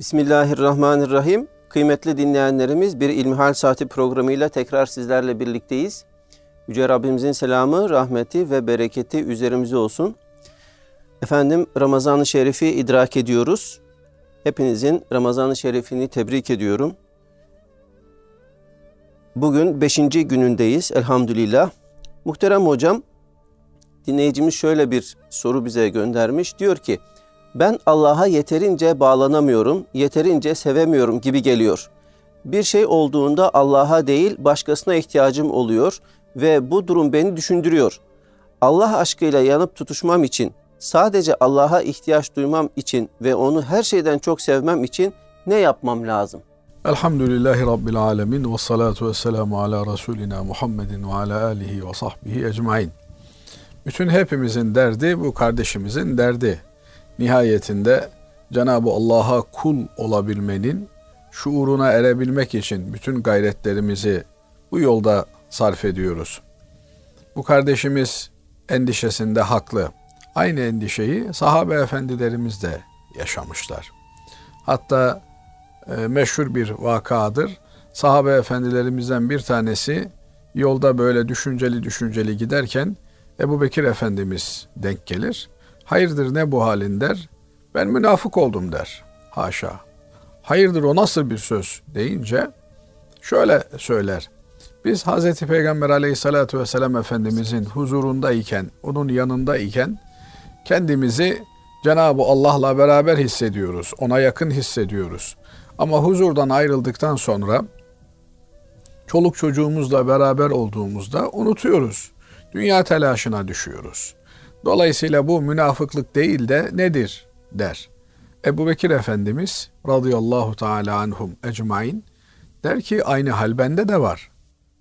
Bismillahirrahmanirrahim. Kıymetli dinleyenlerimiz bir İlmihal Saati programıyla tekrar sizlerle birlikteyiz. Yüce Rabbimizin selamı, rahmeti ve bereketi üzerimize olsun. Efendim Ramazan-ı Şerif'i idrak ediyoruz. Hepinizin Ramazan-ı Şerif'ini tebrik ediyorum. Bugün beşinci günündeyiz elhamdülillah. Muhterem hocam, dinleyicimiz şöyle bir soru bize göndermiş. Diyor ki, ben Allah'a yeterince bağlanamıyorum, yeterince sevemiyorum gibi geliyor. Bir şey olduğunda Allah'a değil başkasına ihtiyacım oluyor ve bu durum beni düşündürüyor. Allah aşkıyla yanıp tutuşmam için, sadece Allah'a ihtiyaç duymam için ve onu her şeyden çok sevmem için ne yapmam lazım? Elhamdülillahi Rabbil Alemin ve salatu ve selamu ala Resulina Muhammedin ve ala alihi ve sahbihi ecmain. Bütün hepimizin derdi bu kardeşimizin derdi. Nihayetinde Cenab-ı Allah'a kul olabilmenin şuuruna erebilmek için bütün gayretlerimizi bu yolda sarf ediyoruz. Bu kardeşimiz endişesinde haklı. Aynı endişeyi sahabe efendilerimiz de yaşamışlar. Hatta e, meşhur bir vakadır. Sahabe efendilerimizden bir tanesi yolda böyle düşünceli düşünceli giderken Ebu Bekir Efendimiz denk gelir. Hayırdır ne bu halin der. Ben münafık oldum der. Haşa. Hayırdır o nasıl bir söz deyince şöyle söyler. Biz Hz. Peygamber aleyhissalatü vesselam Efendimizin huzurundayken, onun yanındayken kendimizi Cenab-ı Allah'la beraber hissediyoruz. Ona yakın hissediyoruz. Ama huzurdan ayrıldıktan sonra çoluk çocuğumuzla beraber olduğumuzda unutuyoruz. Dünya telaşına düşüyoruz. Dolayısıyla bu münafıklık değil de nedir der. Ebu Bekir Efendimiz radıyallahu teala anhum ecmain der ki aynı hal bende de var.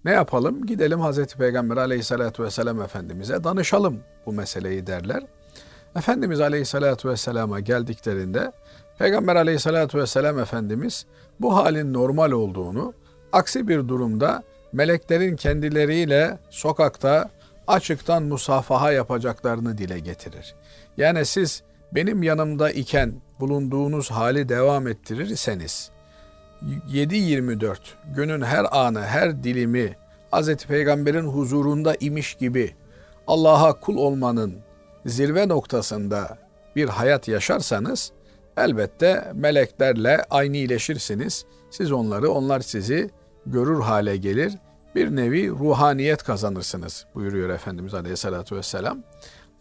Ne yapalım? Gidelim Hazreti Peygamber aleyhissalatü vesselam Efendimiz'e danışalım bu meseleyi derler. Efendimiz aleyhissalatü vesselama geldiklerinde Peygamber aleyhissalatü vesselam Efendimiz bu halin normal olduğunu, aksi bir durumda meleklerin kendileriyle sokakta açıktan musafaha yapacaklarını dile getirir. Yani siz benim yanımda iken bulunduğunuz hali devam ettirirseniz 7-24 günün her anı, her dilimi Hz. Peygamber'in huzurunda imiş gibi Allah'a kul olmanın zirve noktasında bir hayat yaşarsanız elbette meleklerle aynı iyileşirsiniz. Siz onları, onlar sizi görür hale gelir bir nevi ruhaniyet kazanırsınız buyuruyor Efendimiz Aleyhisselatü Vesselam.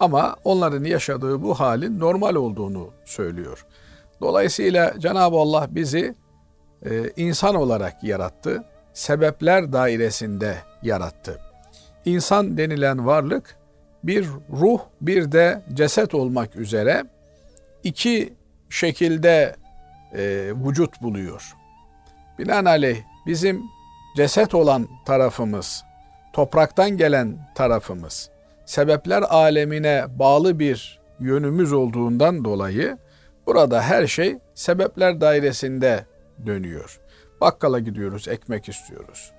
Ama onların yaşadığı bu halin normal olduğunu söylüyor. Dolayısıyla Cenab-ı Allah bizi e, insan olarak yarattı. Sebepler dairesinde yarattı. İnsan denilen varlık bir ruh bir de ceset olmak üzere iki şekilde e, vücut buluyor. Binaenaleyh bizim ceset olan tarafımız, topraktan gelen tarafımız, sebepler alemine bağlı bir yönümüz olduğundan dolayı burada her şey sebepler dairesinde dönüyor. Bakkala gidiyoruz, ekmek istiyoruz.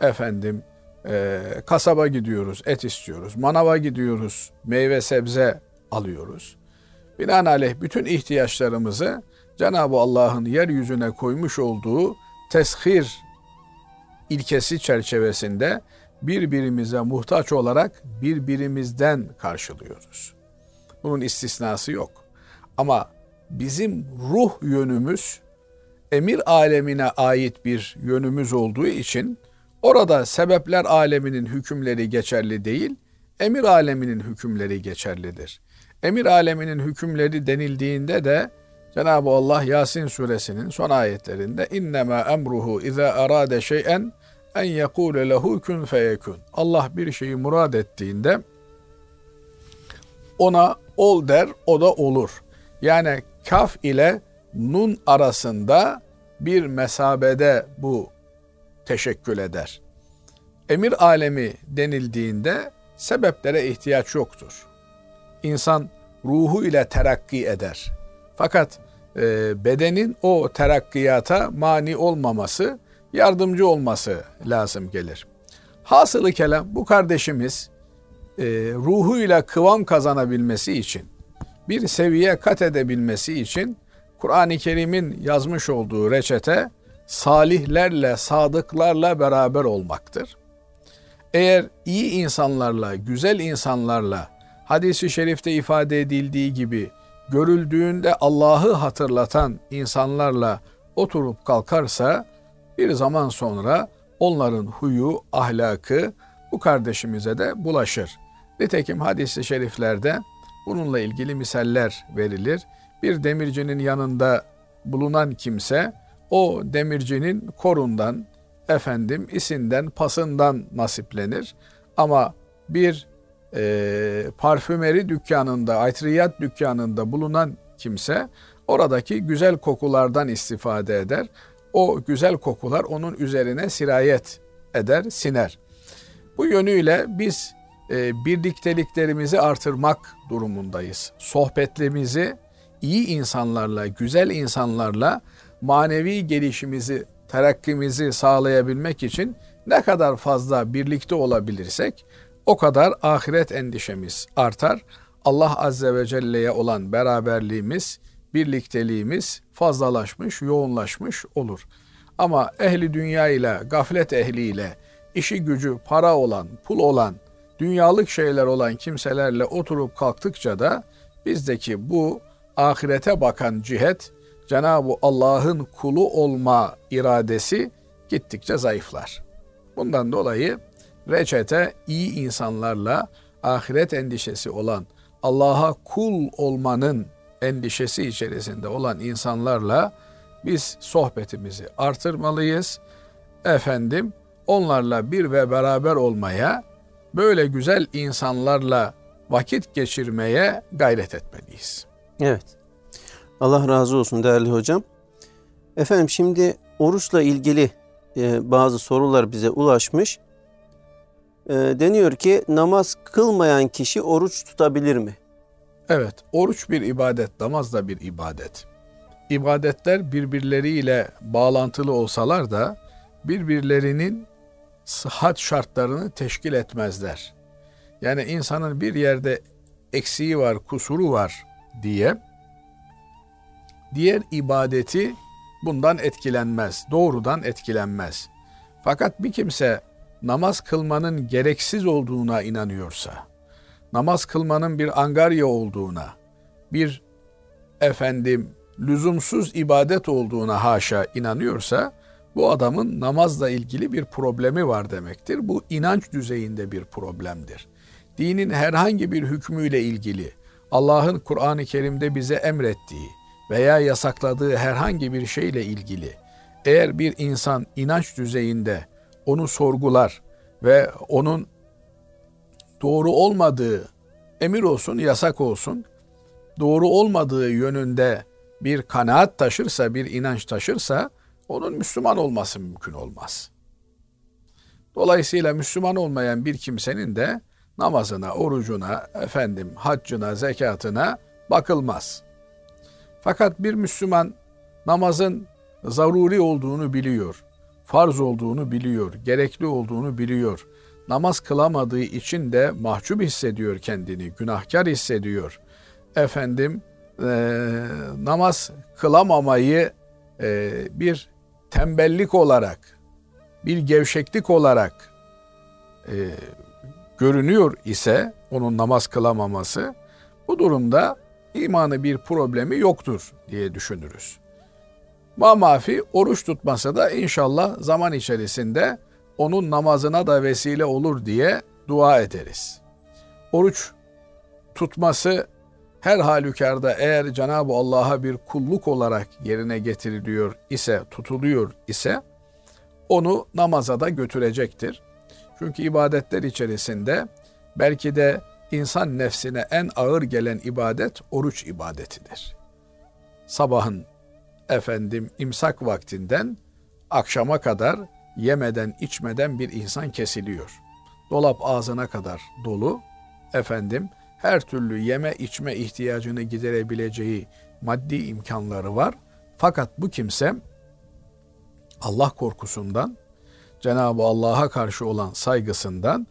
Efendim, e, kasaba gidiyoruz, et istiyoruz. Manava gidiyoruz, meyve sebze alıyoruz. Binaenaleyh bütün ihtiyaçlarımızı Cenab-ı Allah'ın yeryüzüne koymuş olduğu teshir ilkesi çerçevesinde birbirimize muhtaç olarak birbirimizden karşılıyoruz. Bunun istisnası yok. Ama bizim ruh yönümüz emir alemine ait bir yönümüz olduğu için orada sebepler aleminin hükümleri geçerli değil, emir aleminin hükümleri geçerlidir. Emir aleminin hükümleri denildiğinde de Cenab-ı Allah Yasin suresinin son ayetlerinde innema emruhu iza arade şey'en en yekule lehu kun feyekun. Allah bir şeyi murad ettiğinde ona ol der, o da olur. Yani kaf ile nun arasında bir mesabede bu teşekkül eder. Emir alemi denildiğinde sebeplere ihtiyaç yoktur. İnsan ruhu ile terakki eder. Fakat e, bedenin o terakkiyata mani olmaması, yardımcı olması lazım gelir. Hasılı kelam bu kardeşimiz e, ruhuyla kıvam kazanabilmesi için, bir seviye kat edebilmesi için Kur'an-ı Kerim'in yazmış olduğu reçete salihlerle, sadıklarla beraber olmaktır. Eğer iyi insanlarla, güzel insanlarla hadisi şerifte ifade edildiği gibi görüldüğünde Allah'ı hatırlatan insanlarla oturup kalkarsa bir zaman sonra onların huyu, ahlakı bu kardeşimize de bulaşır. Nitekim hadis-i şeriflerde bununla ilgili misaller verilir. Bir demircinin yanında bulunan kimse o demircinin korundan, efendim isinden, pasından nasiplenir. Ama bir e, parfümeri dükkanında, aytriyat dükkanında bulunan kimse oradaki güzel kokulardan istifade eder. O güzel kokular onun üzerine sirayet eder, siner. Bu yönüyle biz e, birlikteliklerimizi artırmak durumundayız. Sohbetlerimizi iyi insanlarla, güzel insanlarla manevi gelişimizi, terakkimizi sağlayabilmek için ne kadar fazla birlikte olabilirsek o kadar ahiret endişemiz artar. Allah Azze ve Celle'ye olan beraberliğimiz, birlikteliğimiz fazlalaşmış, yoğunlaşmış olur. Ama ehli dünya ile, gaflet ehliyle, işi gücü, para olan, pul olan, dünyalık şeyler olan kimselerle oturup kalktıkça da bizdeki bu ahirete bakan cihet, Cenab-ı Allah'ın kulu olma iradesi gittikçe zayıflar. Bundan dolayı reçete iyi insanlarla ahiret endişesi olan, Allah'a kul olmanın endişesi içerisinde olan insanlarla biz sohbetimizi artırmalıyız. Efendim onlarla bir ve beraber olmaya, böyle güzel insanlarla vakit geçirmeye gayret etmeliyiz. Evet. Allah razı olsun değerli hocam. Efendim şimdi oruçla ilgili e, bazı sorular bize ulaşmış. E, deniyor ki namaz kılmayan kişi oruç tutabilir mi? Evet, oruç bir ibadet, namaz da bir ibadet. İbadetler birbirleriyle bağlantılı olsalar da birbirlerinin sıhhat şartlarını teşkil etmezler. Yani insanın bir yerde eksiği var, kusuru var diye diğer ibadeti bundan etkilenmez, doğrudan etkilenmez. Fakat bir kimse namaz kılmanın gereksiz olduğuna inanıyorsa, namaz kılmanın bir angarya olduğuna, bir efendim lüzumsuz ibadet olduğuna haşa inanıyorsa, bu adamın namazla ilgili bir problemi var demektir. Bu inanç düzeyinde bir problemdir. Dinin herhangi bir hükmüyle ilgili Allah'ın Kur'an-ı Kerim'de bize emrettiği veya yasakladığı herhangi bir şeyle ilgili eğer bir insan inanç düzeyinde onu sorgular ve onun doğru olmadığı emir olsun, yasak olsun, doğru olmadığı yönünde bir kanaat taşırsa, bir inanç taşırsa onun Müslüman olması mümkün olmaz. Dolayısıyla Müslüman olmayan bir kimsenin de namazına, orucuna, efendim haccına, zekatına bakılmaz. Fakat bir Müslüman namazın zaruri olduğunu biliyor, farz olduğunu biliyor, gerekli olduğunu biliyor. Namaz kılamadığı için de mahcup hissediyor kendini, günahkar hissediyor. Efendim e, namaz kılamamayı e, bir tembellik olarak, bir gevşeklik olarak e, görünüyor ise onun namaz kılamaması, bu durumda imanı bir problemi yoktur diye düşünürüz. Ma mafi oruç tutmasa da inşallah zaman içerisinde onun namazına da vesile olur diye dua ederiz. Oruç tutması her halükarda eğer Cenab-ı Allah'a bir kulluk olarak yerine getiriliyor ise, tutuluyor ise onu namaza da götürecektir. Çünkü ibadetler içerisinde belki de insan nefsine en ağır gelen ibadet oruç ibadetidir. Sabahın efendim imsak vaktinden akşama kadar yemeden içmeden bir insan kesiliyor. Dolap ağzına kadar dolu. Efendim her türlü yeme içme ihtiyacını giderebileceği maddi imkanları var. Fakat bu kimse Allah korkusundan, Cenab-ı Allah'a karşı olan saygısından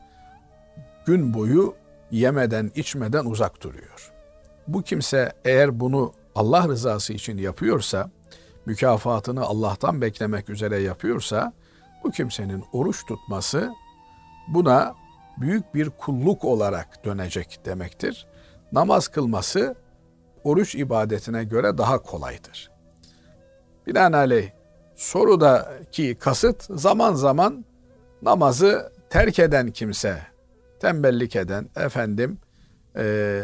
gün boyu yemeden içmeden uzak duruyor. Bu kimse eğer bunu Allah rızası için yapıyorsa, mükafatını Allah'tan beklemek üzere yapıyorsa, bu kimsenin oruç tutması buna büyük bir kulluk olarak dönecek demektir. Namaz kılması oruç ibadetine göre daha kolaydır. Binaenaleyh sorudaki kasıt zaman zaman namazı terk eden kimse, tembellik eden, efendim e,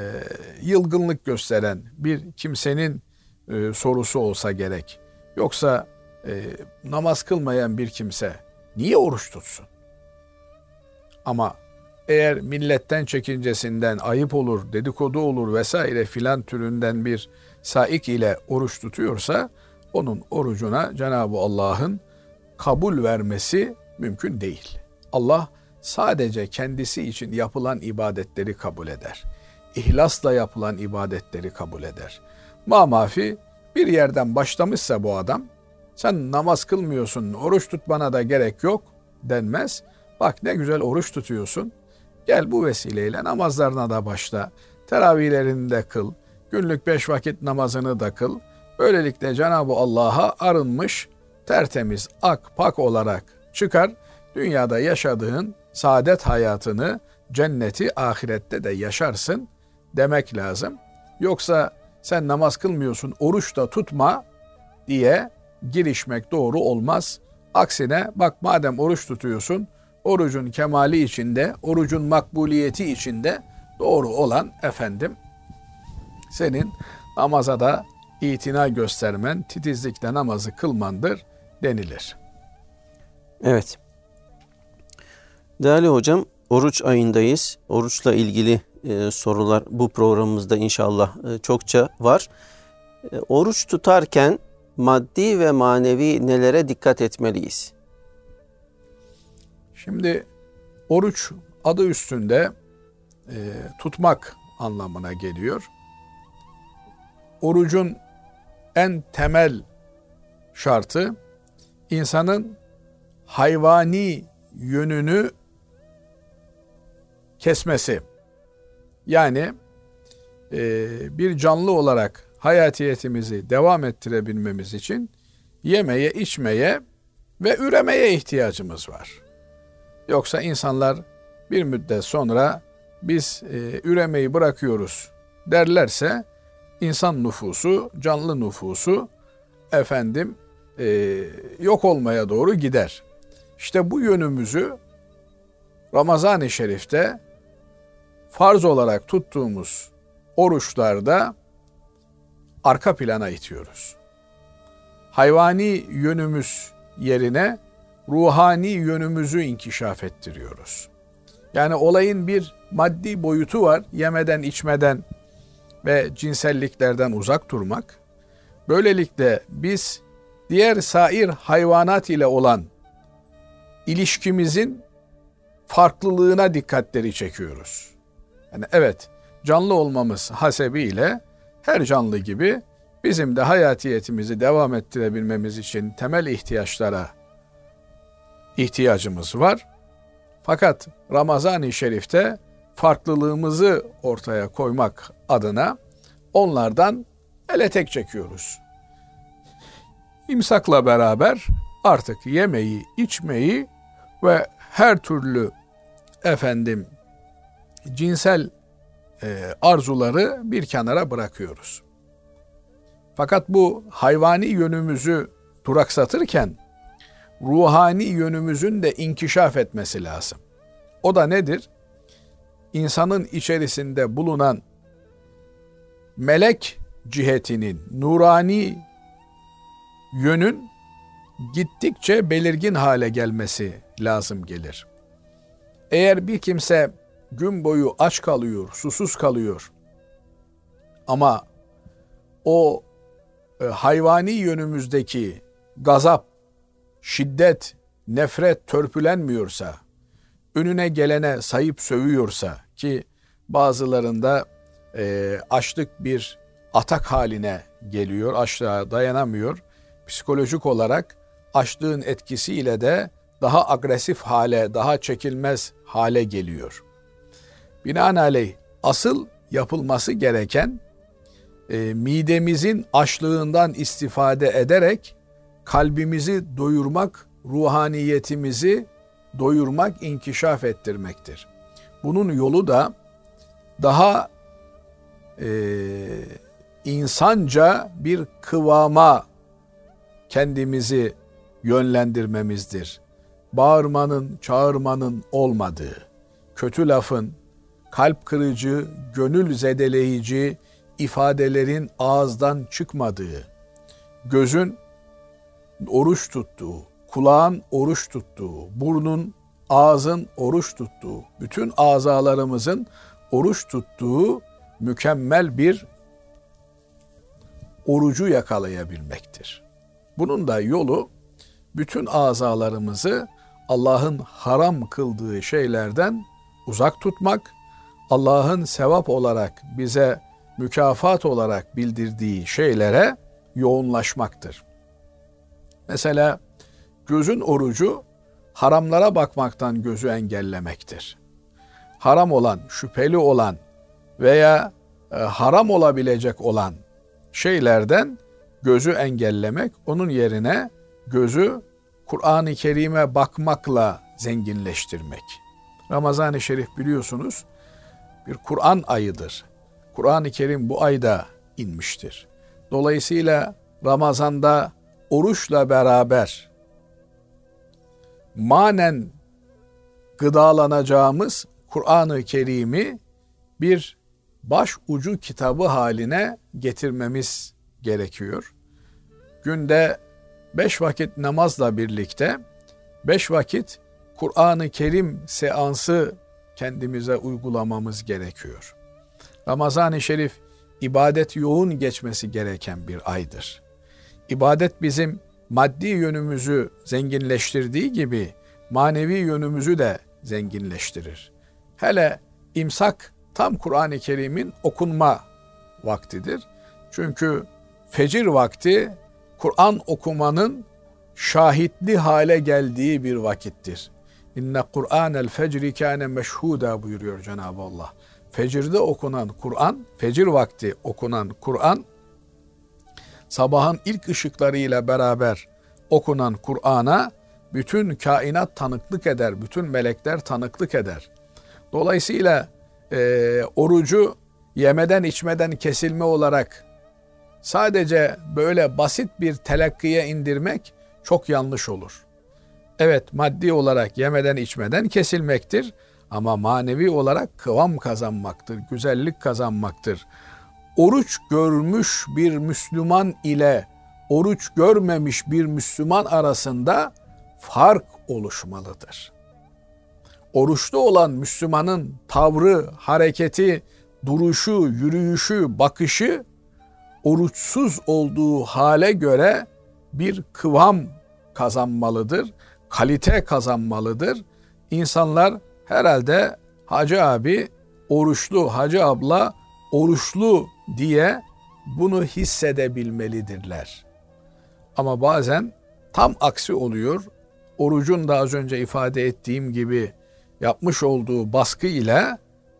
yılgınlık gösteren bir kimsenin e, sorusu olsa gerek. Yoksa e, namaz kılmayan bir kimse niye oruç tutsun? Ama eğer milletten çekincesinden ayıp olur, dedikodu olur vesaire filan türünden bir saik ile oruç tutuyorsa onun orucuna Cenab-ı Allah'ın kabul vermesi mümkün değil. Allah sadece kendisi için yapılan ibadetleri kabul eder. İhlasla yapılan ibadetleri kabul eder. Ma mafi bir yerden başlamışsa bu adam sen namaz kılmıyorsun, oruç tutmana da gerek yok denmez. Bak ne güzel oruç tutuyorsun. Gel bu vesileyle namazlarına da başla. Teravihlerini de kıl. Günlük beş vakit namazını da kıl. Böylelikle Cenab-ı Allah'a arınmış, tertemiz, ak, pak olarak çıkar. Dünyada yaşadığın saadet hayatını, cenneti ahirette de yaşarsın demek lazım. Yoksa sen namaz kılmıyorsun, oruç da tutma diye girişmek doğru olmaz. Aksine bak madem oruç tutuyorsun, orucun kemali içinde, orucun makbuliyeti içinde doğru olan efendim senin namaza da itina göstermen, titizlikle namazı kılmandır denilir. Evet. Değerli hocam, oruç ayındayız. Oruçla ilgili e, sorular bu programımızda inşallah e, çokça var. E, oruç tutarken maddi ve manevi nelere dikkat etmeliyiz? Şimdi oruç adı üstünde e, tutmak anlamına geliyor. Orucun en temel şartı insanın hayvani yönünü kesmesi. Yani e, bir canlı olarak hayatiyetimizi devam ettirebilmemiz için yemeye, içmeye ve üremeye ihtiyacımız var. Yoksa insanlar bir müddet sonra biz e, üremeyi bırakıyoruz derlerse insan nüfusu, canlı nüfusu efendim e, yok olmaya doğru gider. İşte bu yönümüzü Ramazan-ı Şerif'te farz olarak tuttuğumuz oruçlarda arka plana itiyoruz. Hayvani yönümüz yerine ruhani yönümüzü inkişaf ettiriyoruz. Yani olayın bir maddi boyutu var. Yemeden, içmeden ve cinselliklerden uzak durmak. Böylelikle biz diğer sair hayvanat ile olan ilişkimizin farklılığına dikkatleri çekiyoruz. Yani evet canlı olmamız hasebiyle her canlı gibi bizim de hayatiyetimizi devam ettirebilmemiz için temel ihtiyaçlara ihtiyacımız var. Fakat Ramazan-ı Şerif'te farklılığımızı ortaya koymak adına onlardan ele tek çekiyoruz. İmsakla beraber artık yemeği, içmeyi ve her türlü efendim cinsel e, arzuları bir kenara bırakıyoruz. Fakat bu hayvani yönümüzü duraksatırken ruhani yönümüzün de inkişaf etmesi lazım. O da nedir? İnsanın içerisinde bulunan melek cihetinin, nurani yönün gittikçe belirgin hale gelmesi lazım gelir. Eğer bir kimse gün boyu aç kalıyor, susuz kalıyor ama o e, hayvani yönümüzdeki gazap, şiddet, nefret törpülenmiyorsa, önüne gelene sayıp sövüyorsa ki bazılarında e, açlık bir atak haline geliyor, açlığa dayanamıyor. Psikolojik olarak açlığın etkisiyle de daha agresif hale, daha çekilmez hale geliyor. Binaenaleyh asıl yapılması gereken e, midemizin açlığından istifade ederek kalbimizi doyurmak, ruhaniyetimizi doyurmak, inkişaf ettirmektir. Bunun yolu da daha e, insanca bir kıvama kendimizi yönlendirmemizdir. Bağırmanın, çağırmanın olmadığı, kötü lafın, kalp kırıcı, gönül zedeleyici ifadelerin ağızdan çıkmadığı, gözün oruç tuttuğu, kulağın oruç tuttuğu, burnun, ağzın oruç tuttuğu, bütün azalarımızın oruç tuttuğu mükemmel bir orucu yakalayabilmektir. Bunun da yolu bütün azalarımızı Allah'ın haram kıldığı şeylerden uzak tutmak, Allah'ın sevap olarak bize mükafat olarak bildirdiği şeylere yoğunlaşmaktır. Mesela gözün orucu haramlara bakmaktan gözü engellemektir. Haram olan, şüpheli olan veya e, haram olabilecek olan şeylerden gözü engellemek, onun yerine gözü Kur'an-ı Kerim'e bakmakla zenginleştirmek. Ramazan-ı Şerif biliyorsunuz bir Kur'an ayıdır. Kur'an-ı Kerim bu ayda inmiştir. Dolayısıyla Ramazan'da oruçla beraber manen gıdalanacağımız Kur'an-ı Kerim'i bir baş ucu kitabı haline getirmemiz gerekiyor. Günde beş vakit namazla birlikte beş vakit Kur'an-ı Kerim seansı kendimize uygulamamız gerekiyor. Ramazan-ı Şerif ibadet yoğun geçmesi gereken bir aydır. İbadet bizim maddi yönümüzü zenginleştirdiği gibi manevi yönümüzü de zenginleştirir. Hele imsak tam Kur'an-ı Kerim'in okunma vaktidir. Çünkü fecir vakti Kur'an okumanın şahitli hale geldiği bir vakittir. İnne Kur'anel fecri kâne meşhuda buyuruyor Cenab-ı Allah. Fecirde okunan Kur'an, fecir vakti okunan Kur'an, sabahın ilk ışıklarıyla beraber okunan Kur'an'a bütün kainat tanıklık eder, bütün melekler tanıklık eder. Dolayısıyla e, orucu yemeden içmeden kesilme olarak sadece böyle basit bir telakkiye indirmek çok yanlış olur. Evet maddi olarak yemeden içmeden kesilmektir ama manevi olarak kıvam kazanmaktır, güzellik kazanmaktır. Oruç görmüş bir Müslüman ile oruç görmemiş bir Müslüman arasında fark oluşmalıdır. Oruçlu olan Müslümanın tavrı, hareketi, duruşu, yürüyüşü, bakışı oruçsuz olduğu hale göre bir kıvam kazanmalıdır, kalite kazanmalıdır. İnsanlar herhalde hacı abi oruçlu, hacı abla oruçlu diye bunu hissedebilmelidirler. Ama bazen tam aksi oluyor. Orucun da az önce ifade ettiğim gibi yapmış olduğu baskı ile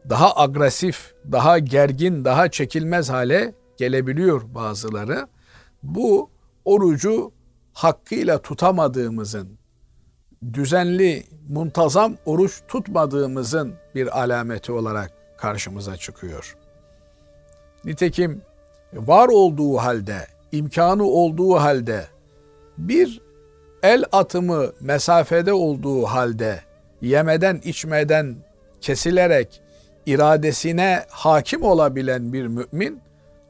daha agresif, daha gergin, daha çekilmez hale gelebiliyor bazıları. Bu orucu hakkıyla tutamadığımızın, düzenli, muntazam oruç tutmadığımızın bir alameti olarak karşımıza çıkıyor. Nitekim var olduğu halde, imkanı olduğu halde, bir el atımı mesafede olduğu halde yemeden içmeden kesilerek iradesine hakim olabilen bir mümin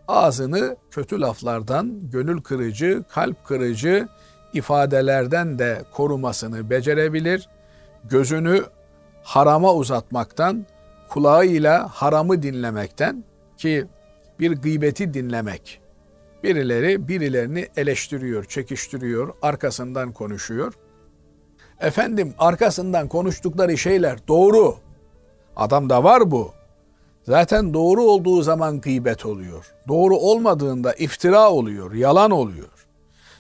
ağzını kötü laflardan, gönül kırıcı, kalp kırıcı ifadelerden de korumasını becerebilir. Gözünü harama uzatmaktan, kulağıyla haramı dinlemekten ki bir gıybeti dinlemek. Birileri birilerini eleştiriyor, çekiştiriyor, arkasından konuşuyor. Efendim arkasından konuştukları şeyler doğru. Adamda var bu. Zaten doğru olduğu zaman gıybet oluyor. Doğru olmadığında iftira oluyor, yalan oluyor.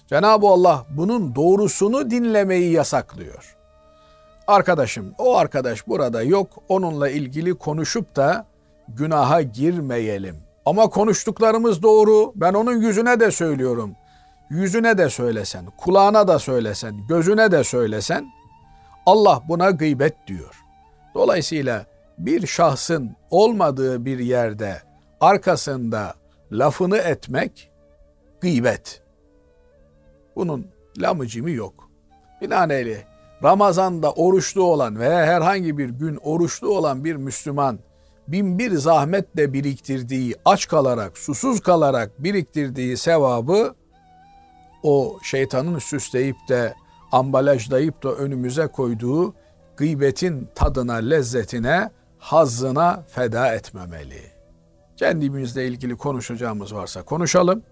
Cenab-ı Allah bunun doğrusunu dinlemeyi yasaklıyor. Arkadaşım, o arkadaş burada yok, onunla ilgili konuşup da günaha girmeyelim Ama konuştuklarımız doğru. Ben onun yüzüne de söylüyorum. Yüzüne de söylesen, kulağına da söylesen, gözüne de söylesen Allah buna gıybet diyor. Dolayısıyla bir şahsın olmadığı bir yerde arkasında lafını etmek gıybet. Bunun lamıcımı yok. Binaenaleyh Ramazan'da oruçlu olan veya herhangi bir gün oruçlu olan bir Müslüman bin bir zahmetle biriktirdiği, aç kalarak, susuz kalarak biriktirdiği sevabı o şeytanın süsleyip de ambalajlayıp da önümüze koyduğu gıybetin tadına, lezzetine, hazzına feda etmemeli. Kendimizle ilgili konuşacağımız varsa konuşalım.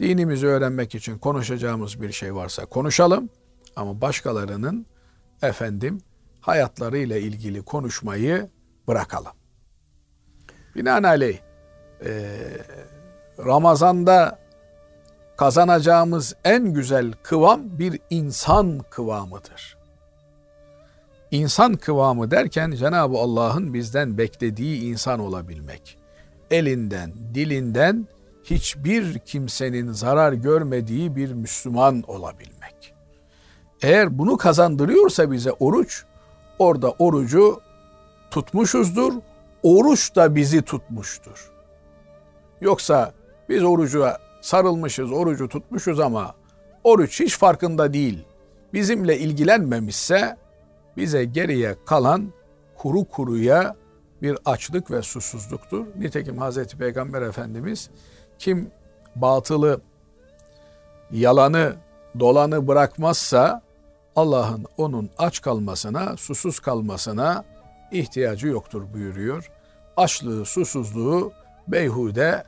Dinimizi öğrenmek için konuşacağımız bir şey varsa konuşalım. Ama başkalarının efendim hayatlarıyla ilgili konuşmayı bırakalım. Binaenaleyh e, Ramazan'da kazanacağımız en güzel kıvam bir insan kıvamıdır. İnsan kıvamı derken Cenab-ı Allah'ın bizden beklediği insan olabilmek. Elinden, dilinden hiçbir kimsenin zarar görmediği bir Müslüman olabilmek. Eğer bunu kazandırıyorsa bize oruç, orada orucu tutmuşuzdur, oruç da bizi tutmuştur. Yoksa biz oruca sarılmışız, orucu tutmuşuz ama oruç hiç farkında değil. Bizimle ilgilenmemişse bize geriye kalan kuru kuruya bir açlık ve susuzluktur. Nitekim Hazreti Peygamber Efendimiz kim batılı, yalanı, dolanı bırakmazsa Allah'ın onun aç kalmasına, susuz kalmasına ihtiyacı yoktur buyuruyor. Açlığı, susuzluğu beyhude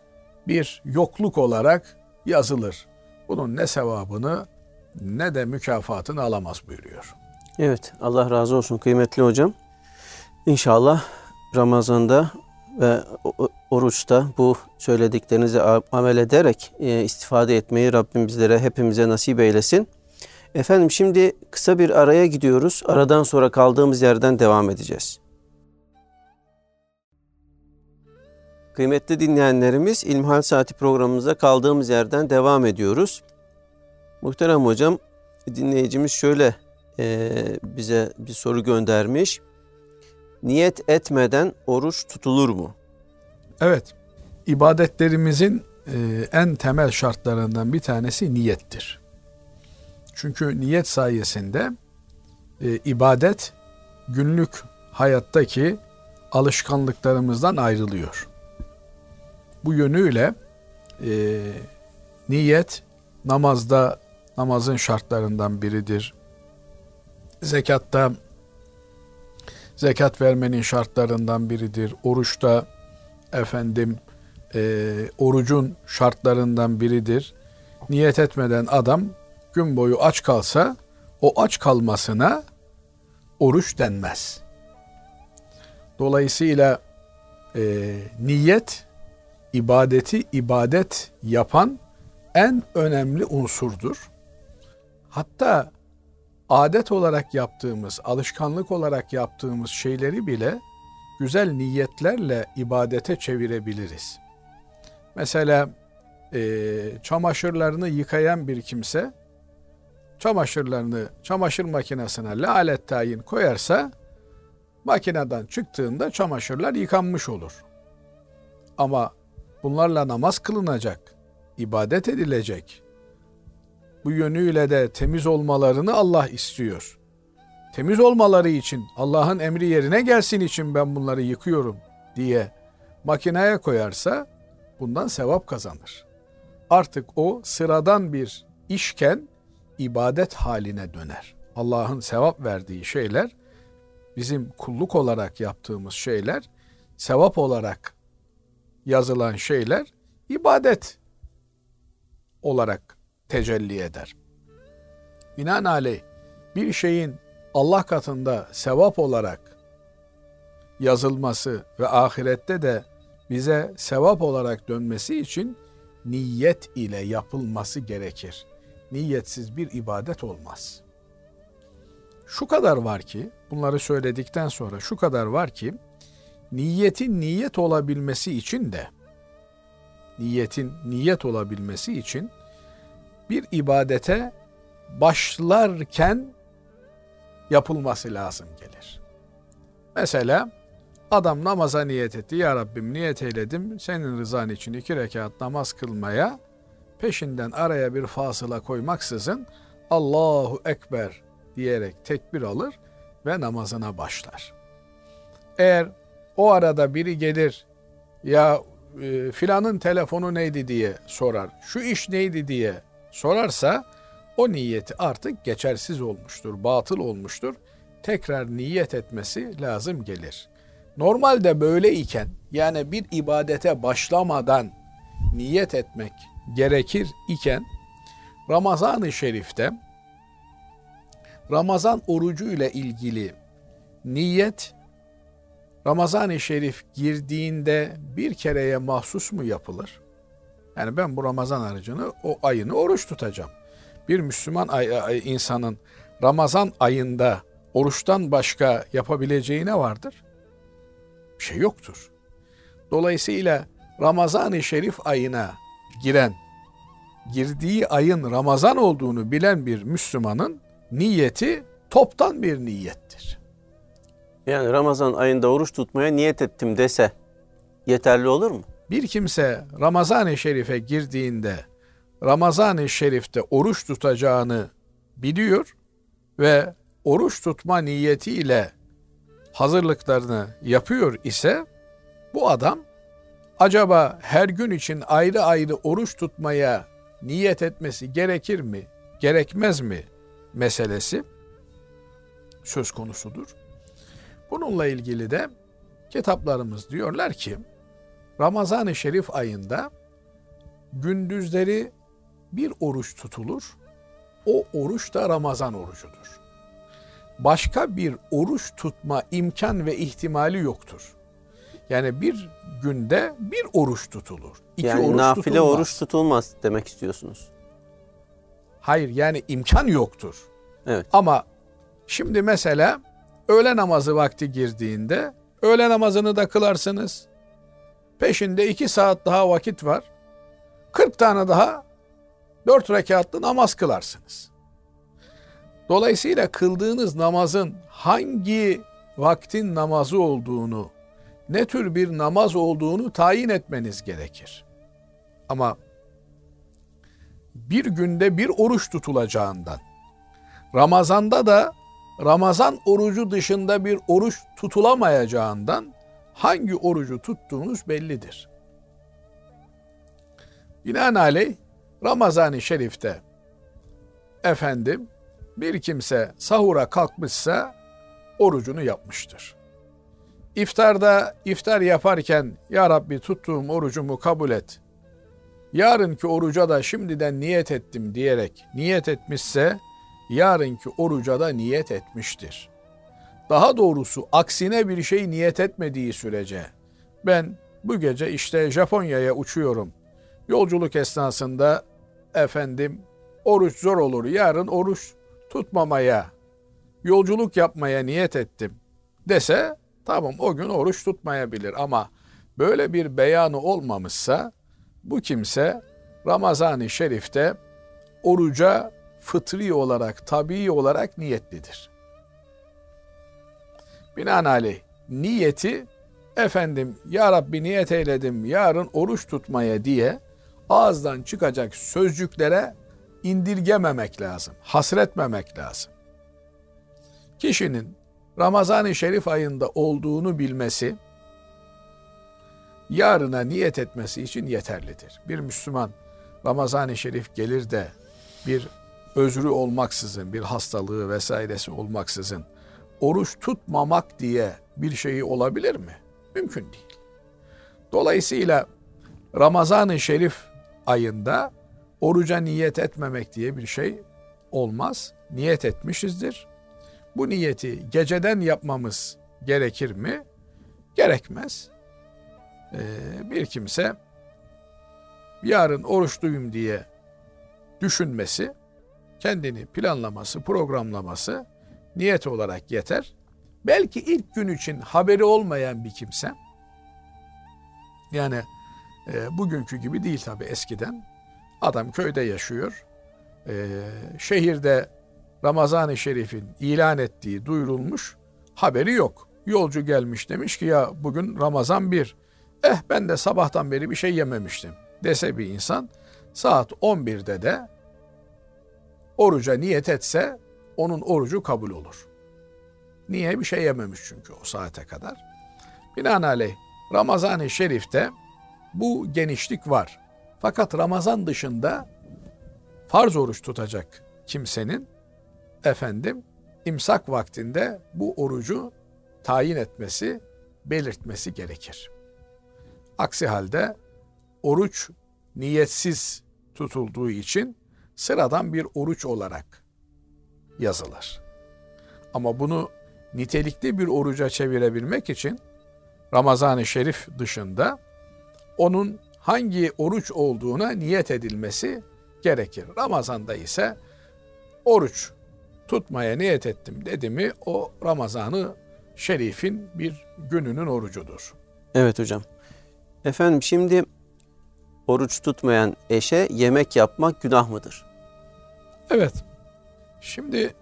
bir yokluk olarak yazılır. Bunun ne sevabını ne de mükafatını alamaz buyuruyor. Evet Allah razı olsun kıymetli hocam. İnşallah Ramazan'da ve oruçta bu söylediklerinizi amel ederek e, istifade etmeyi Rabbim bizlere hepimize nasip eylesin. Efendim şimdi kısa bir araya gidiyoruz. Aradan sonra kaldığımız yerden devam edeceğiz. Kıymetli dinleyenlerimiz İlmihal Saati programımıza kaldığımız yerden devam ediyoruz. Muhterem hocam dinleyicimiz şöyle e, bize bir soru göndermiş. Niyet etmeden oruç tutulur mu? Evet, ibadetlerimizin e, en temel şartlarından bir tanesi niyettir. Çünkü niyet sayesinde e, ibadet günlük hayattaki alışkanlıklarımızdan ayrılıyor. Bu yönüyle e, niyet namazda namazın şartlarından biridir. Zekatta zekat vermenin şartlarından biridir. Oruçta efendim e, orucun şartlarından biridir. Niyet etmeden adam gün boyu aç kalsa o aç kalmasına oruç denmez. Dolayısıyla e, niyet ibadeti ibadet yapan en önemli unsurdur. Hatta adet olarak yaptığımız, alışkanlık olarak yaptığımız şeyleri bile güzel niyetlerle ibadete çevirebiliriz. Mesela e, çamaşırlarını yıkayan bir kimse çamaşırlarını çamaşır makinesine lalet tayin koyarsa makineden çıktığında çamaşırlar yıkanmış olur. Ama bunlarla namaz kılınacak, ibadet edilecek. Bu yönüyle de temiz olmalarını Allah istiyor. Temiz olmaları için Allah'ın emri yerine gelsin için ben bunları yıkıyorum diye makineye koyarsa bundan sevap kazanır. Artık o sıradan bir işken ibadet haline döner. Allah'ın sevap verdiği şeyler bizim kulluk olarak yaptığımız şeyler sevap olarak yazılan şeyler ibadet olarak tecelli eder. Binaenaleyh bir şeyin Allah katında sevap olarak yazılması ve ahirette de bize sevap olarak dönmesi için niyet ile yapılması gerekir. Niyetsiz bir ibadet olmaz. Şu kadar var ki, bunları söyledikten sonra şu kadar var ki, niyetin niyet olabilmesi için de niyetin niyet olabilmesi için bir ibadete başlarken yapılması lazım gelir. Mesela adam namaza niyet etti. Ya Rabbim niyet eyledim. Senin rızan için iki rekat namaz kılmaya peşinden araya bir fasıla koymaksızın Allahu Ekber diyerek tekbir alır ve namazına başlar. Eğer o arada biri gelir ya e, filanın telefonu neydi diye sorar, şu iş neydi diye sorarsa o niyeti artık geçersiz olmuştur, batıl olmuştur. Tekrar niyet etmesi lazım gelir. Normalde böyle iken yani bir ibadete başlamadan niyet etmek gerekir iken Ramazan-ı Şerif'te Ramazan orucu ile ilgili niyet Ramazan-ı Şerif girdiğinde bir kereye mahsus mu yapılır? Yani ben bu Ramazan aracını o ayını oruç tutacağım. Bir Müslüman ay, ay, insanın Ramazan ayında oruçtan başka yapabileceği ne vardır? Bir şey yoktur. Dolayısıyla Ramazan-ı Şerif ayına giren, girdiği ayın Ramazan olduğunu bilen bir Müslümanın niyeti toptan bir niyettir. Yani Ramazan ayında oruç tutmaya niyet ettim dese yeterli olur mu? Bir kimse Ramazan-ı Şerif'e girdiğinde Ramazan-ı Şerif'te oruç tutacağını biliyor ve oruç tutma niyetiyle hazırlıklarını yapıyor ise bu adam acaba her gün için ayrı ayrı oruç tutmaya niyet etmesi gerekir mi, gerekmez mi meselesi söz konusudur. Bununla ilgili de kitaplarımız diyorlar ki Ramazan-ı Şerif ayında gündüzleri bir oruç tutulur. O oruç da Ramazan orucudur. Başka bir oruç tutma imkan ve ihtimali yoktur. Yani bir günde bir oruç tutulur. İki yani oruç nafile tutulmaz. oruç tutulmaz demek istiyorsunuz. Hayır yani imkan yoktur. Evet. Ama şimdi mesela öğle namazı vakti girdiğinde öğle namazını da kılarsınız. Peşinde iki saat daha vakit var. 40 tane daha dört rekatlı namaz kılarsınız. Dolayısıyla kıldığınız namazın hangi vaktin namazı olduğunu, ne tür bir namaz olduğunu tayin etmeniz gerekir. Ama bir günde bir oruç tutulacağından, Ramazanda da Ramazan orucu dışında bir oruç tutulamayacağından hangi orucu tuttuğunuz bellidir. Binaenaleyh Ramazan-ı Şerif'te efendim bir kimse sahura kalkmışsa orucunu yapmıştır. İftarda iftar yaparken ya Rabbi tuttuğum orucumu kabul et. Yarınki oruca da şimdiden niyet ettim diyerek niyet etmişse yarınki oruca da niyet etmiştir. Daha doğrusu aksine bir şey niyet etmediği sürece ben bu gece işte Japonya'ya uçuyorum. Yolculuk esnasında efendim oruç zor olur. Yarın oruç tutmamaya, yolculuk yapmaya niyet ettim dese tamam o gün oruç tutmayabilir ama böyle bir beyanı olmamışsa bu kimse Ramazan-ı Şerif'te oruca fıtri olarak, tabii olarak niyetlidir. Binaenaleyh niyeti efendim ya Rabbi niyet eyledim yarın oruç tutmaya diye ağızdan çıkacak sözcüklere indirgememek lazım, hasretmemek lazım. Kişinin Ramazan-ı Şerif ayında olduğunu bilmesi, yarına niyet etmesi için yeterlidir. Bir Müslüman Ramazan-ı Şerif gelir de bir özrü olmaksızın, bir hastalığı vesairesi olmaksızın oruç tutmamak diye bir şeyi olabilir mi? Mümkün değil. Dolayısıyla Ramazan-ı Şerif ayında oruca niyet etmemek diye bir şey olmaz. Niyet etmişizdir. Bu niyeti geceden yapmamız gerekir mi? Gerekmez. Ee, bir kimse yarın oruçluyum diye düşünmesi, kendini planlaması, programlaması niyet olarak yeter. Belki ilk gün için haberi olmayan bir kimse, yani E, bugünkü gibi değil tabi eskiden. Adam köyde yaşıyor. E, şehirde Ramazan-ı Şerif'in ilan ettiği duyurulmuş. Haberi yok. Yolcu gelmiş demiş ki ya bugün Ramazan bir. Eh ben de sabahtan beri bir şey yememiştim dese bir insan saat 11'de de oruca niyet etse onun orucu kabul olur. Niye? Bir şey yememiş çünkü o saate kadar. Binaenaleyh Ramazan-ı Şerif'te bu genişlik var. Fakat Ramazan dışında farz oruç tutacak kimsenin efendim imsak vaktinde bu orucu tayin etmesi, belirtmesi gerekir. Aksi halde oruç niyetsiz tutulduğu için sıradan bir oruç olarak yazılır. Ama bunu nitelikli bir oruca çevirebilmek için Ramazan-ı Şerif dışında onun hangi oruç olduğuna niyet edilmesi gerekir. Ramazanda ise oruç tutmaya niyet ettim dedi mi o Ramazan'ı Şerif'in bir gününün orucudur. Evet hocam. Efendim şimdi oruç tutmayan eşe yemek yapmak günah mıdır? Evet. Şimdi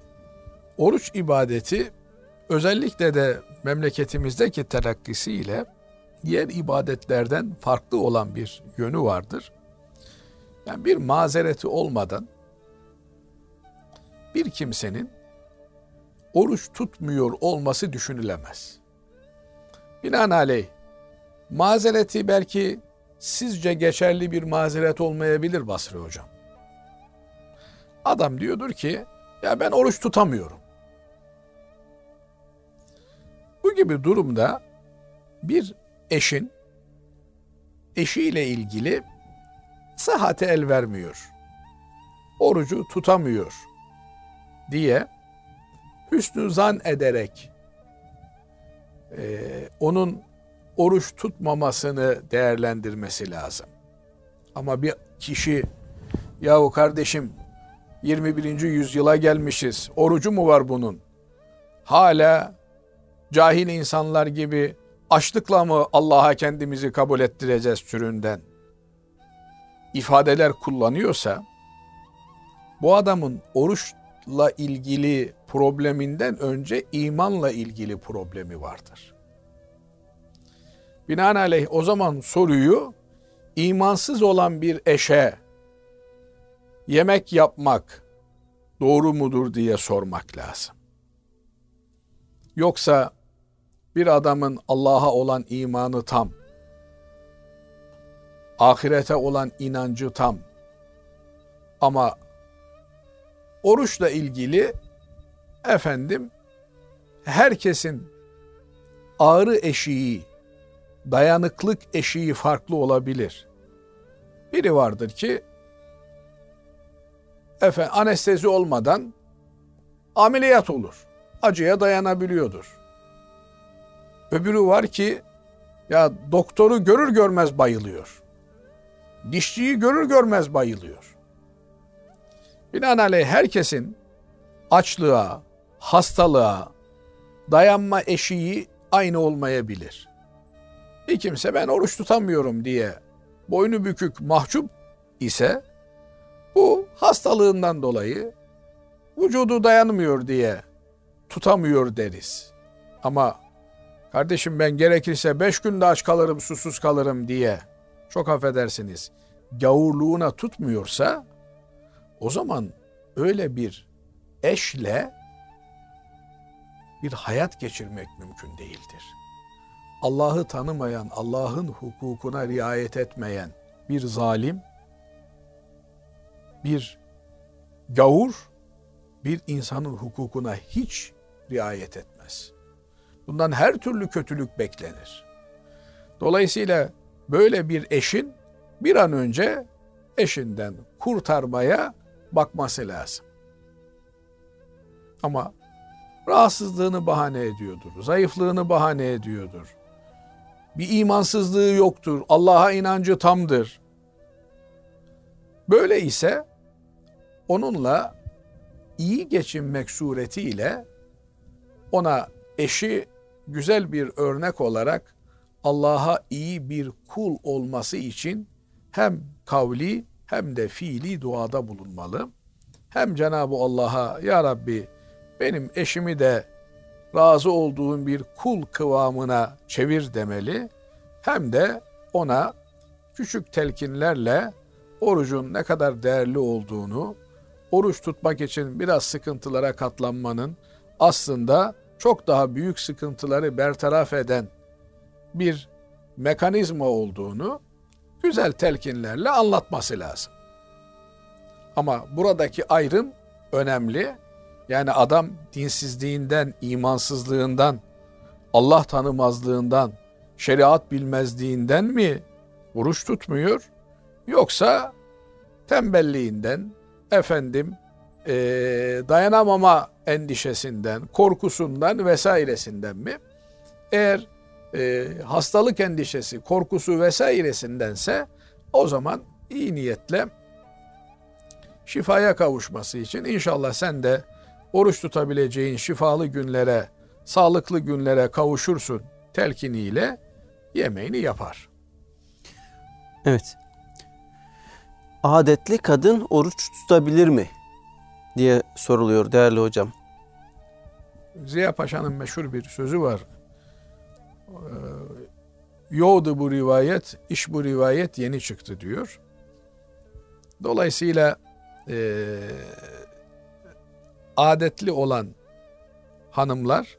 oruç ibadeti özellikle de memleketimizdeki telakkisiyle diğer ibadetlerden farklı olan bir yönü vardır. Yani bir mazereti olmadan bir kimsenin oruç tutmuyor olması düşünülemez. Binaenaleyh mazereti belki sizce geçerli bir mazeret olmayabilir Basri Hocam. Adam diyordur ki ya ben oruç tutamıyorum. Bu gibi durumda bir eşin eşiyle ilgili sıhhate el vermiyor. Orucu tutamıyor diye hüsnü zan ederek e, onun oruç tutmamasını değerlendirmesi lazım. Ama bir kişi yahu kardeşim 21. yüzyıla gelmişiz. Orucu mu var bunun? Hala cahil insanlar gibi açlıkla mı Allah'a kendimizi kabul ettireceğiz türünden ifadeler kullanıyorsa bu adamın oruçla ilgili probleminden önce imanla ilgili problemi vardır. Binaenaleyh o zaman soruyu imansız olan bir eşe yemek yapmak doğru mudur diye sormak lazım. Yoksa bir adamın Allah'a olan imanı tam, ahirete olan inancı tam ama oruçla ilgili efendim herkesin ağrı eşiği, dayanıklık eşiği farklı olabilir. Biri vardır ki efendim, anestezi olmadan ameliyat olur. Acıya dayanabiliyordur. Öbürü var ki ya doktoru görür görmez bayılıyor. Dişçiyi görür görmez bayılıyor. Binaenaleyh herkesin açlığa, hastalığa, dayanma eşiği aynı olmayabilir. Bir kimse ben oruç tutamıyorum diye boynu bükük mahcup ise bu hastalığından dolayı vücudu dayanmıyor diye tutamıyor deriz. Ama kardeşim ben gerekirse beş günde aç kalırım, susuz kalırım diye çok affedersiniz gavurluğuna tutmuyorsa o zaman öyle bir eşle bir hayat geçirmek mümkün değildir. Allah'ı tanımayan, Allah'ın hukukuna riayet etmeyen bir zalim, bir gavur, bir insanın hukukuna hiç riayet etmez. Bundan her türlü kötülük beklenir. Dolayısıyla böyle bir eşin bir an önce eşinden kurtarmaya bakması lazım. Ama rahatsızlığını bahane ediyordur, zayıflığını bahane ediyordur. Bir imansızlığı yoktur, Allah'a inancı tamdır. Böyle ise onunla iyi geçinmek suretiyle ona eşi güzel bir örnek olarak Allah'a iyi bir kul olması için hem kavli hem de fiili duada bulunmalı. Hem Cenab-ı Allah'a ya Rabbi benim eşimi de razı olduğum bir kul kıvamına çevir demeli. Hem de ona küçük telkinlerle orucun ne kadar değerli olduğunu, oruç tutmak için biraz sıkıntılara katlanmanın aslında çok daha büyük sıkıntıları bertaraf eden bir mekanizma olduğunu güzel telkinlerle anlatması lazım. Ama buradaki ayrım önemli. Yani adam dinsizliğinden, imansızlığından, Allah tanımazlığından, şeriat bilmezliğinden mi oruç tutmuyor? Yoksa tembelliğinden, efendim e, dayanamama endişesinden, korkusundan vesairesinden mi? Eğer e, hastalık endişesi, korkusu vesairesindense o zaman iyi niyetle şifaya kavuşması için inşallah sen de oruç tutabileceğin şifalı günlere, sağlıklı günlere kavuşursun telkiniyle yemeğini yapar. Evet. Adetli kadın oruç tutabilir mi? diye soruluyor değerli hocam. Ziya Paşa'nın meşhur bir sözü var. Ee, Yoğdu bu rivayet, iş bu rivayet yeni çıktı diyor. Dolayısıyla e, adetli olan hanımlar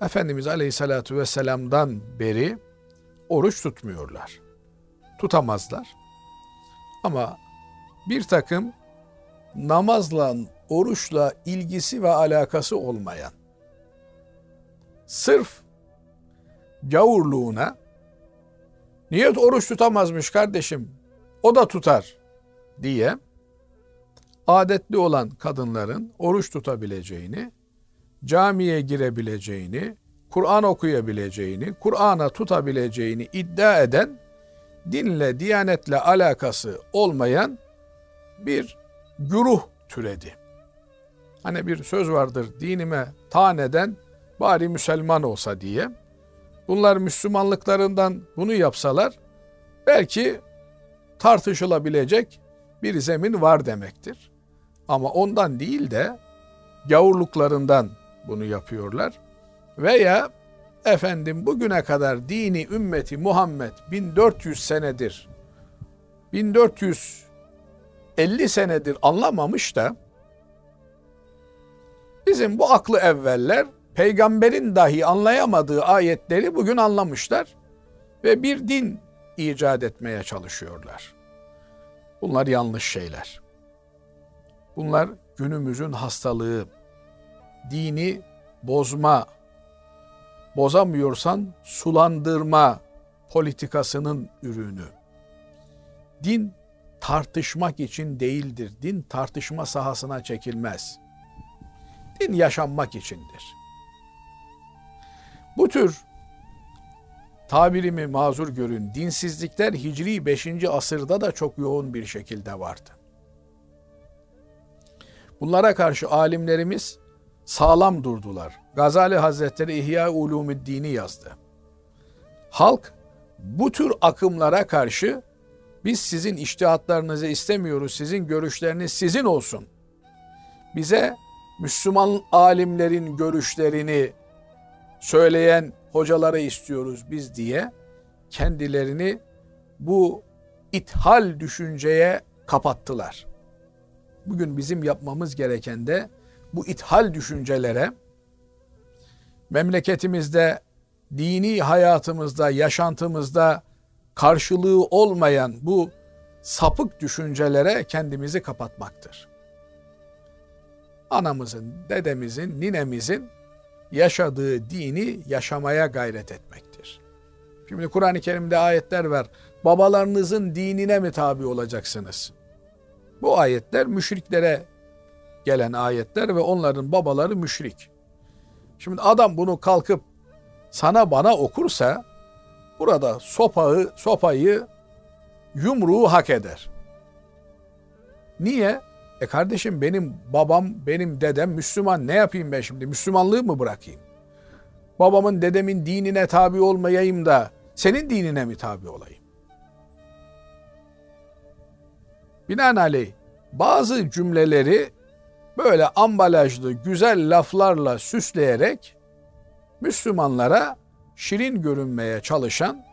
Efendimiz Aleyhisselatü Vesselam'dan beri oruç tutmuyorlar. Tutamazlar. Ama bir takım namazla, oruçla ilgisi ve alakası olmayan sırf gavurluğuna niyet oruç tutamazmış kardeşim o da tutar diye adetli olan kadınların oruç tutabileceğini, camiye girebileceğini, Kur'an okuyabileceğini, Kur'an'a tutabileceğini iddia eden dinle, diyanetle alakası olmayan bir güruh türedi. Hani bir söz vardır dinime taneden bari Müslüman olsa diye. Bunlar Müslümanlıklarından bunu yapsalar belki tartışılabilecek bir zemin var demektir. Ama ondan değil de gavurluklarından bunu yapıyorlar. Veya efendim bugüne kadar dini ümmeti Muhammed 1400 senedir 1450 senedir anlamamış da bizim bu aklı evveller peygamberin dahi anlayamadığı ayetleri bugün anlamışlar ve bir din icat etmeye çalışıyorlar. Bunlar yanlış şeyler. Bunlar günümüzün hastalığı. Dini bozma, bozamıyorsan sulandırma politikasının ürünü. Din tartışmak için değildir. Din tartışma sahasına çekilmez. Din yaşanmak içindir. Bu tür tabirimi mazur görün dinsizlikler Hicri 5. asırda da çok yoğun bir şekilde vardı. Bunlara karşı alimlerimiz sağlam durdular. Gazali Hazretleri İhya Ulumuddin'i yazdı. Halk bu tür akımlara karşı biz sizin iştihatlarınızı istemiyoruz, sizin görüşleriniz sizin olsun. Bize Müslüman alimlerin görüşlerini söyleyen hocaları istiyoruz biz diye kendilerini bu ithal düşünceye kapattılar. Bugün bizim yapmamız gereken de bu ithal düşüncelere memleketimizde, dini hayatımızda, yaşantımızda karşılığı olmayan bu sapık düşüncelere kendimizi kapatmaktır. Anamızın, dedemizin, ninemizin yaşadığı dini yaşamaya gayret etmektir. Şimdi Kur'an-ı Kerim'de ayetler var. Babalarınızın dinine mi tabi olacaksınız? Bu ayetler müşriklere gelen ayetler ve onların babaları müşrik. Şimdi adam bunu kalkıp sana bana okursa burada sopayı, sopayı yumruğu hak eder. Niye? E kardeşim benim babam, benim dedem Müslüman ne yapayım ben şimdi? Müslümanlığı mı bırakayım? babamın dedemin dinine tabi olmayayım da senin dinine mi tabi olayım? Binaenaleyh bazı cümleleri böyle ambalajlı güzel laflarla süsleyerek Müslümanlara şirin görünmeye çalışan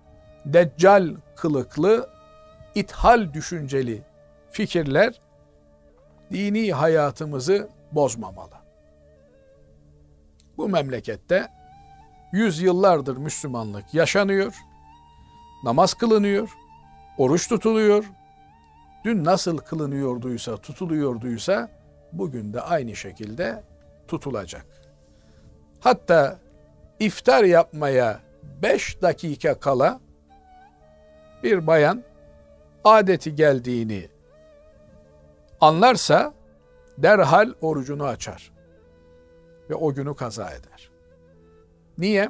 deccal kılıklı, ithal düşünceli fikirler dini hayatımızı bozmamalı. Bu memlekette yüzyıllardır Müslümanlık yaşanıyor, namaz kılınıyor, oruç tutuluyor. Dün nasıl kılınıyorduysa, tutuluyorduysa bugün de aynı şekilde tutulacak. Hatta iftar yapmaya beş dakika kala bir bayan adeti geldiğini anlarsa derhal orucunu açar ve o günü kaza eder. Niye?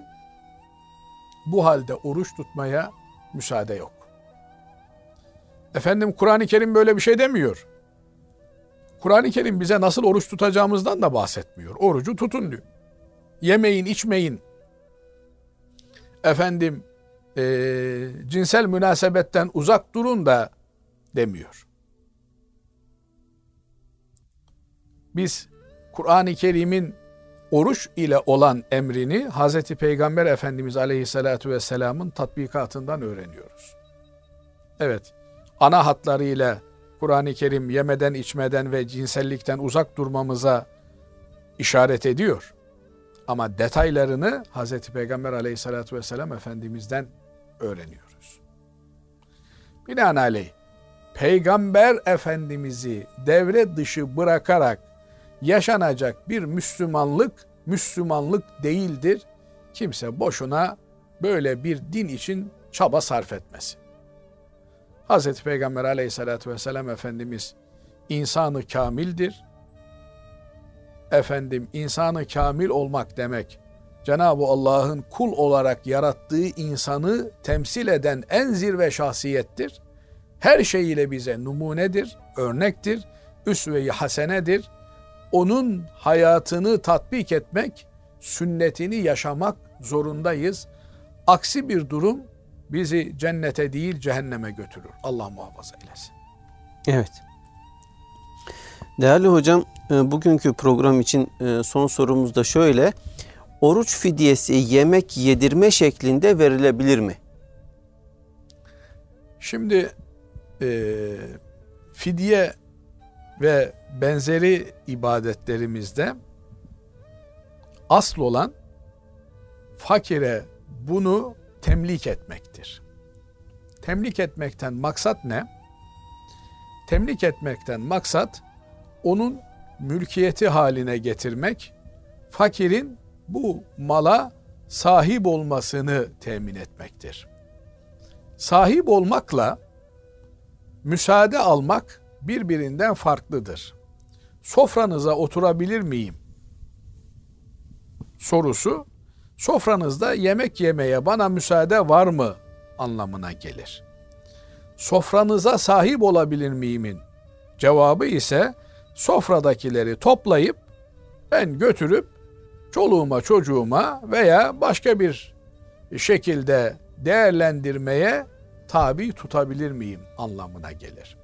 Bu halde oruç tutmaya müsaade yok. Efendim Kur'an-ı Kerim böyle bir şey demiyor. Kur'an-ı Kerim bize nasıl oruç tutacağımızdan da bahsetmiyor. Orucu tutun diyor. Yemeyin, içmeyin. Efendim e, cinsel münasebetten uzak durun da demiyor. Biz Kur'an-ı Kerim'in oruç ile olan emrini Hz. Peygamber Efendimiz Aleyhisselatü Vesselam'ın tatbikatından öğreniyoruz. Evet, ana hatlarıyla Kur'an-ı Kerim yemeden, içmeden ve cinsellikten uzak durmamıza işaret ediyor. Ama detaylarını Hz. Peygamber Aleyhisselatü Vesselam Efendimiz'den öğreniyoruz. Binaenaleyh, Peygamber Efendimiz'i devre dışı bırakarak yaşanacak bir Müslümanlık Müslümanlık değildir. Kimse boşuna böyle bir din için çaba sarf etmesin. Hz. Peygamber aleyhissalatü vesselam Efendimiz insanı kamildir. Efendim insanı kamil olmak demek Cenab-ı Allah'ın kul olarak yarattığı insanı temsil eden en zirve şahsiyettir. Her şeyiyle bize numunedir, örnektir, üsve-i hasenedir onun hayatını tatbik etmek, sünnetini yaşamak zorundayız. Aksi bir durum bizi cennete değil cehenneme götürür. Allah muhafaza eylesin. Evet. Değerli hocam, e, bugünkü program için e, son sorumuz da şöyle. Oruç fidyesi yemek yedirme şeklinde verilebilir mi? Şimdi e, fidye ve benzeri ibadetlerimizde asıl olan fakire bunu temlik etmektir. Temlik etmekten maksat ne? Temlik etmekten maksat onun mülkiyeti haline getirmek, fakirin bu mala sahip olmasını temin etmektir. Sahip olmakla müsaade almak birbirinden farklıdır. Sofranıza oturabilir miyim? Sorusu sofranızda yemek yemeye bana müsaade var mı anlamına gelir. Sofranıza sahip olabilir miyimin cevabı ise sofradakileri toplayıp ben götürüp çoluğuma çocuğuma veya başka bir şekilde değerlendirmeye tabi tutabilir miyim anlamına gelir.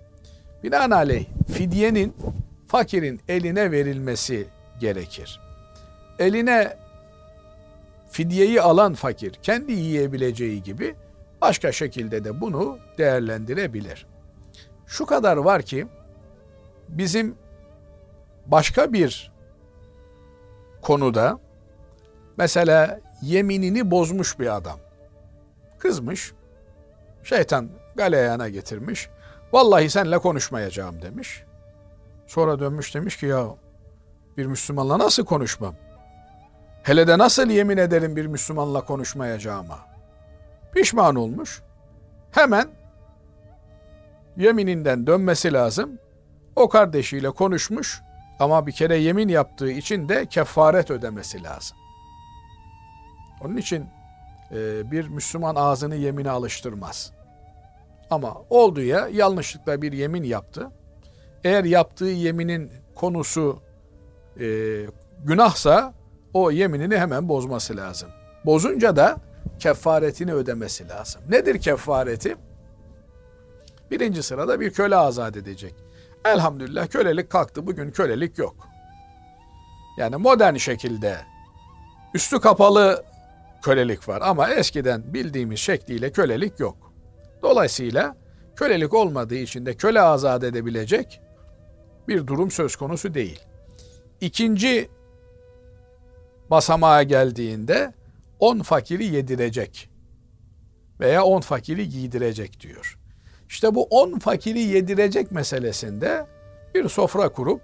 Binaenaleyh fidyenin fakirin eline verilmesi gerekir. Eline fidyeyi alan fakir kendi yiyebileceği gibi başka şekilde de bunu değerlendirebilir. Şu kadar var ki bizim başka bir konuda mesela yeminini bozmuş bir adam kızmış şeytan galeyana getirmiş Vallahi senle konuşmayacağım demiş. Sonra dönmüş demiş ki ya bir Müslümanla nasıl konuşmam? Hele de nasıl yemin ederim bir Müslümanla konuşmayacağıma? Pişman olmuş. Hemen yemininden dönmesi lazım. O kardeşiyle konuşmuş ama bir kere yemin yaptığı için de kefaret ödemesi lazım. Onun için e, bir Müslüman ağzını yemine alıştırmaz. Ama oldu ya yanlışlıkla bir yemin yaptı. Eğer yaptığı yeminin konusu e, günahsa o yeminini hemen bozması lazım. Bozunca da kefaretini ödemesi lazım. Nedir kefareti? Birinci sırada bir köle azat edecek. Elhamdülillah kölelik kalktı. Bugün kölelik yok. Yani modern şekilde üstü kapalı kölelik var ama eskiden bildiğimiz şekliyle kölelik yok. Dolayısıyla kölelik olmadığı için de köle azat edebilecek bir durum söz konusu değil. İkinci basamağa geldiğinde on fakiri yedirecek veya on fakiri giydirecek diyor. İşte bu on fakiri yedirecek meselesinde bir sofra kurup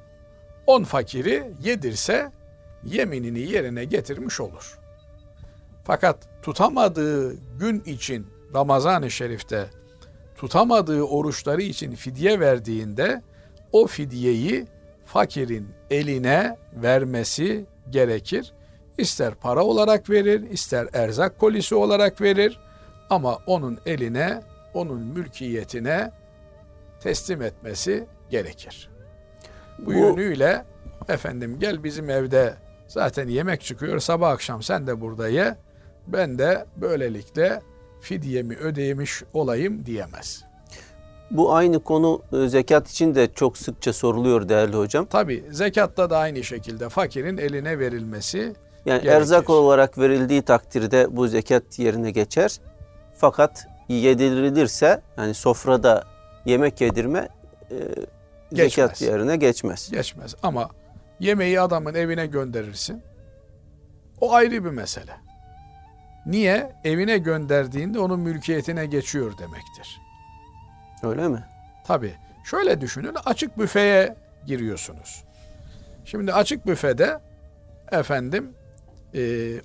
on fakiri yedirse yeminini yerine getirmiş olur. Fakat tutamadığı gün için Ramazan-ı Şerif'te tutamadığı oruçları için fidye verdiğinde o fidyeyi fakirin eline vermesi gerekir. İster para olarak verir, ister erzak kolisi olarak verir ama onun eline, onun mülkiyetine teslim etmesi gerekir. Bu, Bu yönüyle efendim gel bizim evde zaten yemek çıkıyor sabah akşam sen de burada ye. Ben de böylelikle fidyemi ödeyemiş olayım diyemez. Bu aynı konu e, zekat için de çok sıkça soruluyor değerli hocam. Tabi zekatta da aynı şekilde fakirin eline verilmesi Yani gerekir. erzak olarak verildiği takdirde bu zekat yerine geçer. Fakat yedirilirse yani sofrada yemek yedirme e, zekat yerine geçmez. geçmez ama yemeği adamın evine gönderirsin. O ayrı bir mesele. Niye? Evine gönderdiğinde onun mülkiyetine geçiyor demektir. Öyle mi? Tabi şöyle düşünün açık büfeye giriyorsunuz. Şimdi açık büfede efendim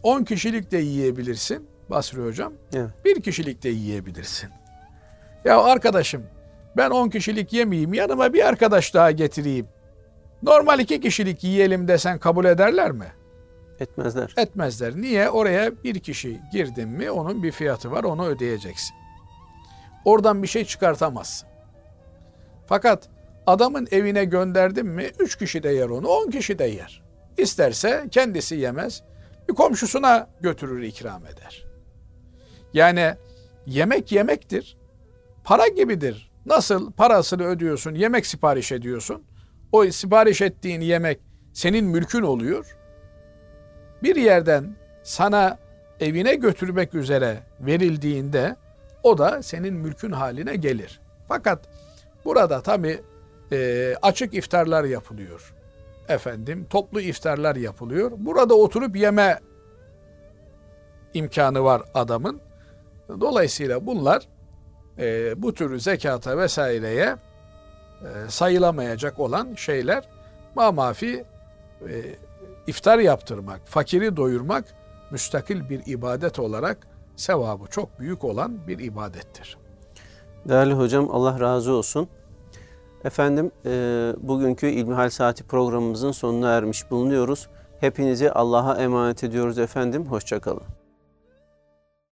10 kişilik de yiyebilirsin Basri Hocam. Evet. Bir kişilik de yiyebilirsin. Ya arkadaşım ben 10 kişilik yemeyeyim yanıma bir arkadaş daha getireyim. Normal iki kişilik yiyelim desen kabul ederler mi? Etmezler. Etmezler. Niye? Oraya bir kişi girdin mi onun bir fiyatı var onu ödeyeceksin. Oradan bir şey çıkartamazsın. Fakat adamın evine gönderdim mi üç kişi de yer onu, on kişi de yer. İsterse kendisi yemez, bir komşusuna götürür ikram eder. Yani yemek yemektir. Para gibidir. Nasıl parasını ödüyorsun, yemek sipariş ediyorsun. O sipariş ettiğin yemek senin mülkün oluyor. Bir yerden sana evine götürmek üzere verildiğinde o da senin mülkün haline gelir. Fakat burada tabi e, açık iftarlar yapılıyor. Efendim toplu iftarlar yapılıyor. Burada oturup yeme imkanı var adamın. Dolayısıyla bunlar e, bu tür zekata vesaireye e, sayılamayacak olan şeyler mamafi e, iftar yaptırmak, fakiri doyurmak müstakil bir ibadet olarak sevabı çok büyük olan bir ibadettir. Değerli hocam Allah razı olsun. Efendim e, bugünkü İlmihal Saati programımızın sonuna ermiş bulunuyoruz. Hepinizi Allah'a emanet ediyoruz efendim. Hoşçakalın.